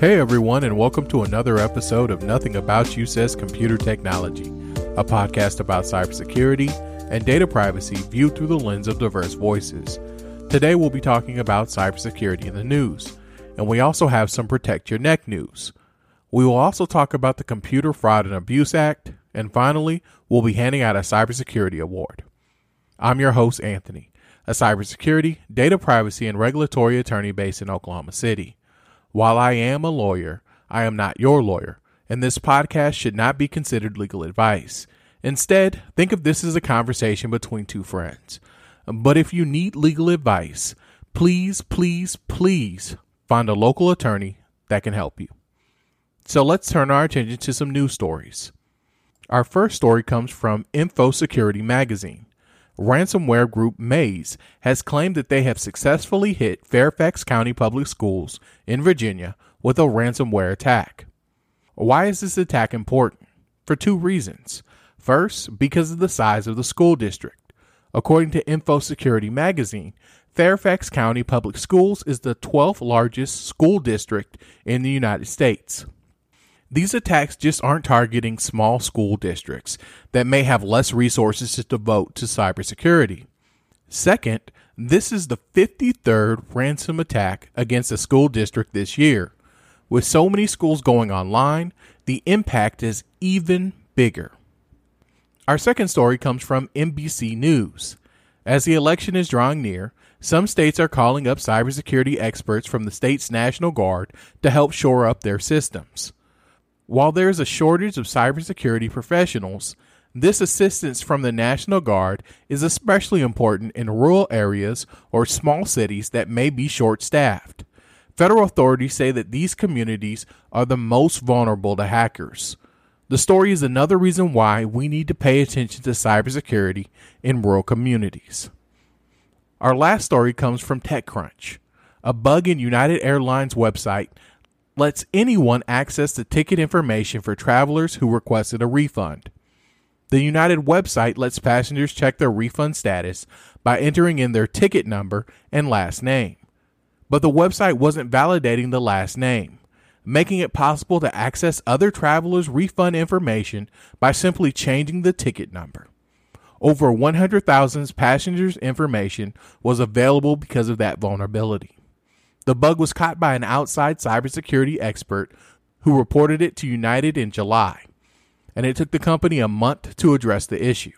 Hey everyone, and welcome to another episode of Nothing About You Says Computer Technology, a podcast about cybersecurity and data privacy viewed through the lens of diverse voices. Today we'll be talking about cybersecurity in the news, and we also have some Protect Your Neck news. We will also talk about the Computer Fraud and Abuse Act, and finally, we'll be handing out a cybersecurity award. I'm your host, Anthony, a cybersecurity, data privacy, and regulatory attorney based in Oklahoma City. While I am a lawyer, I am not your lawyer, and this podcast should not be considered legal advice. Instead, think of this as a conversation between two friends. But if you need legal advice, please, please, please find a local attorney that can help you. So let's turn our attention to some news stories. Our first story comes from Info Security Magazine. Ransomware group Maze has claimed that they have successfully hit Fairfax County Public Schools in Virginia with a ransomware attack. Why is this attack important? For two reasons. First, because of the size of the school district. According to Info Security magazine, Fairfax County Public Schools is the 12th largest school district in the United States. These attacks just aren't targeting small school districts that may have less resources to devote to cybersecurity. Second, this is the 53rd ransom attack against a school district this year. With so many schools going online, the impact is even bigger. Our second story comes from NBC News. As the election is drawing near, some states are calling up cybersecurity experts from the state's National Guard to help shore up their systems. While there is a shortage of cybersecurity professionals, this assistance from the National Guard is especially important in rural areas or small cities that may be short staffed. Federal authorities say that these communities are the most vulnerable to hackers. The story is another reason why we need to pay attention to cybersecurity in rural communities. Our last story comes from TechCrunch. A bug in United Airlines website lets anyone access the ticket information for travelers who requested a refund. The United website lets passengers check their refund status by entering in their ticket number and last name. But the website wasn't validating the last name making it possible to access other travelers' refund information by simply changing the ticket number. Over 100,000 passengers' information was available because of that vulnerability. The bug was caught by an outside cybersecurity expert who reported it to United in July, and it took the company a month to address the issue.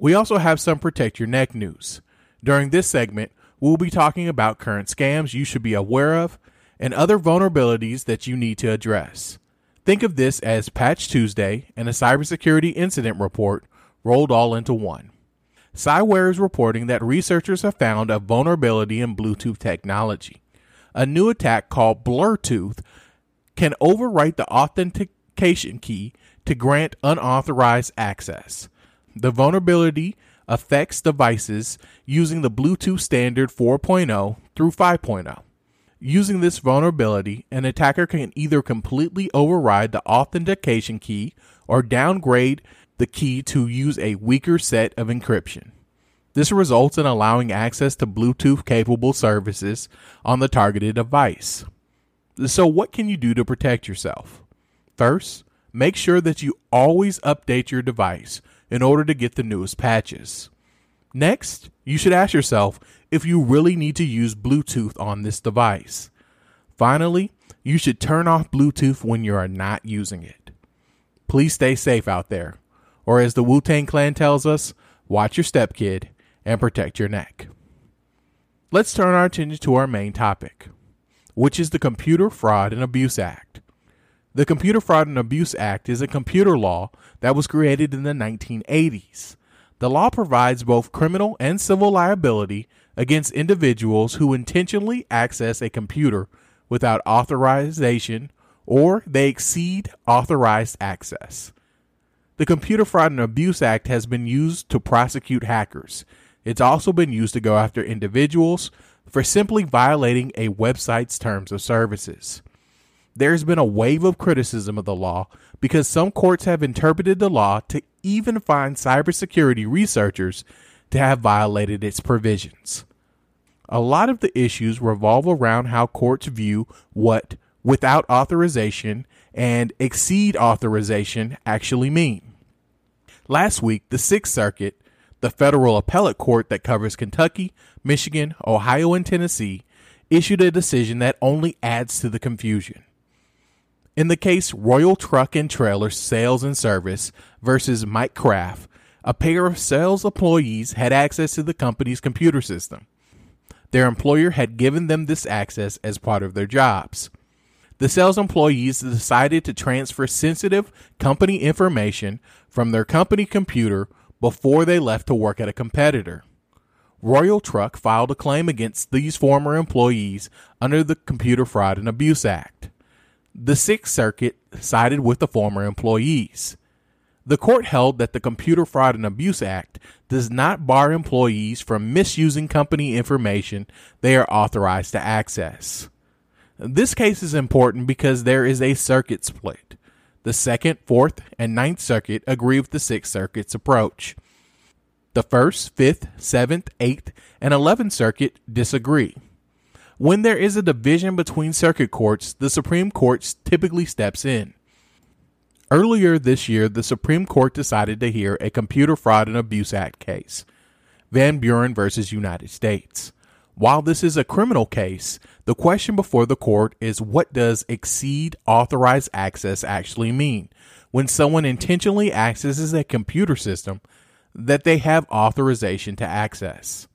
We also have some Protect Your Neck news. During this segment, we'll be talking about current scams you should be aware of and other vulnerabilities that you need to address. Think of this as Patch Tuesday and a cybersecurity incident report rolled all into one. Cyware is reporting that researchers have found a vulnerability in Bluetooth technology. A new attack called Blurtooth can overwrite the authentication key to grant unauthorized access. The vulnerability affects devices using the Bluetooth standard 4.0 through 5.0. Using this vulnerability, an attacker can either completely override the authentication key or downgrade the key to use a weaker set of encryption. This results in allowing access to Bluetooth capable services on the targeted device. So, what can you do to protect yourself? First, make sure that you always update your device in order to get the newest patches. Next, you should ask yourself if you really need to use Bluetooth on this device. Finally, you should turn off Bluetooth when you are not using it. Please stay safe out there, or as the Wu Tang Clan tells us, watch your step, kid, and protect your neck. Let's turn our attention to our main topic, which is the Computer Fraud and Abuse Act. The Computer Fraud and Abuse Act is a computer law that was created in the 1980s. The law provides both criminal and civil liability against individuals who intentionally access a computer without authorization or they exceed authorized access. The Computer Fraud and Abuse Act has been used to prosecute hackers. It's also been used to go after individuals for simply violating a website's terms of services. There's been a wave of criticism of the law because some courts have interpreted the law to even find cybersecurity researchers to have violated its provisions. A lot of the issues revolve around how courts view what without authorization and exceed authorization actually mean. Last week, the Sixth Circuit, the federal appellate court that covers Kentucky, Michigan, Ohio, and Tennessee, issued a decision that only adds to the confusion. In the case Royal Truck and Trailer Sales and Service versus Mike Kraft, a pair of sales employees had access to the company's computer system. Their employer had given them this access as part of their jobs. The sales employees decided to transfer sensitive company information from their company computer before they left to work at a competitor. Royal Truck filed a claim against these former employees under the Computer Fraud and Abuse Act. The Sixth Circuit sided with the former employees. The court held that the Computer Fraud and Abuse Act does not bar employees from misusing company information they are authorized to access. This case is important because there is a circuit split. The Second, Fourth, and Ninth Circuit agree with the Sixth Circuit's approach. The First, Fifth, Seventh, Eighth, and Eleventh Circuit disagree. When there is a division between circuit courts, the Supreme Court typically steps in. Earlier this year, the Supreme Court decided to hear a Computer Fraud and Abuse Act case, Van Buren versus United States. While this is a criminal case, the question before the court is what does exceed authorized access actually mean when someone intentionally accesses a computer system that they have authorization to access?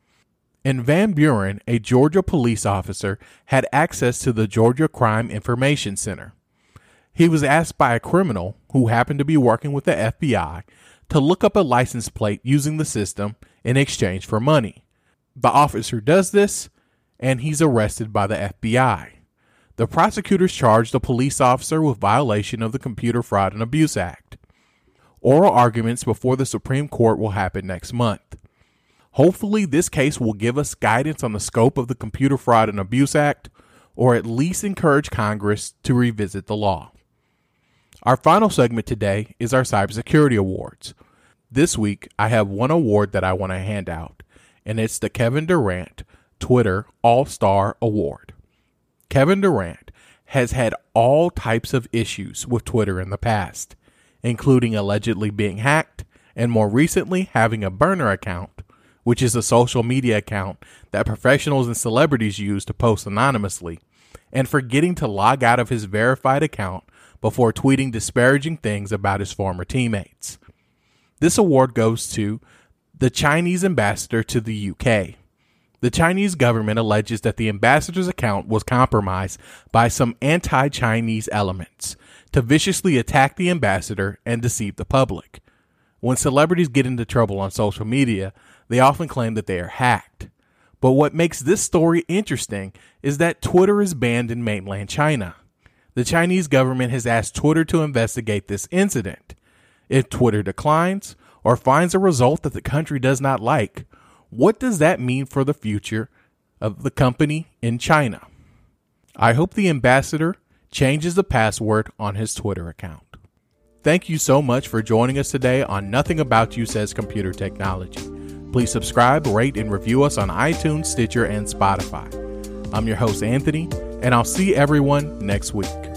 In Van Buren, a Georgia police officer had access to the Georgia Crime Information Center. He was asked by a criminal who happened to be working with the FBI to look up a license plate using the system in exchange for money. The officer does this, and he's arrested by the FBI. The prosecutors charged the police officer with violation of the Computer Fraud and Abuse Act. Oral arguments before the Supreme Court will happen next month. Hopefully, this case will give us guidance on the scope of the Computer Fraud and Abuse Act, or at least encourage Congress to revisit the law. Our final segment today is our Cybersecurity Awards. This week, I have one award that I want to hand out, and it's the Kevin Durant Twitter All Star Award. Kevin Durant has had all types of issues with Twitter in the past, including allegedly being hacked and more recently having a burner account, which is a social media account that professionals and celebrities use to post anonymously, and forgetting to log out of his verified account before tweeting disparaging things about his former teammates. This award goes to the Chinese ambassador to the UK. The Chinese government alleges that the ambassador's account was compromised by some anti Chinese elements to viciously attack the ambassador and deceive the public. When celebrities get into trouble on social media, they often claim that they are hacked. But what makes this story interesting is that Twitter is banned in mainland China the Chinese government has asked Twitter to investigate this incident. If Twitter declines or finds a result that the country does not like, what does that mean for the future of the company in China? I hope the ambassador changes the password on his Twitter account. Thank you so much for joining us today on Nothing About You Says Computer Technology. Please subscribe, rate, and review us on iTunes, Stitcher, and Spotify. I'm your host, Anthony, and I'll see everyone next week.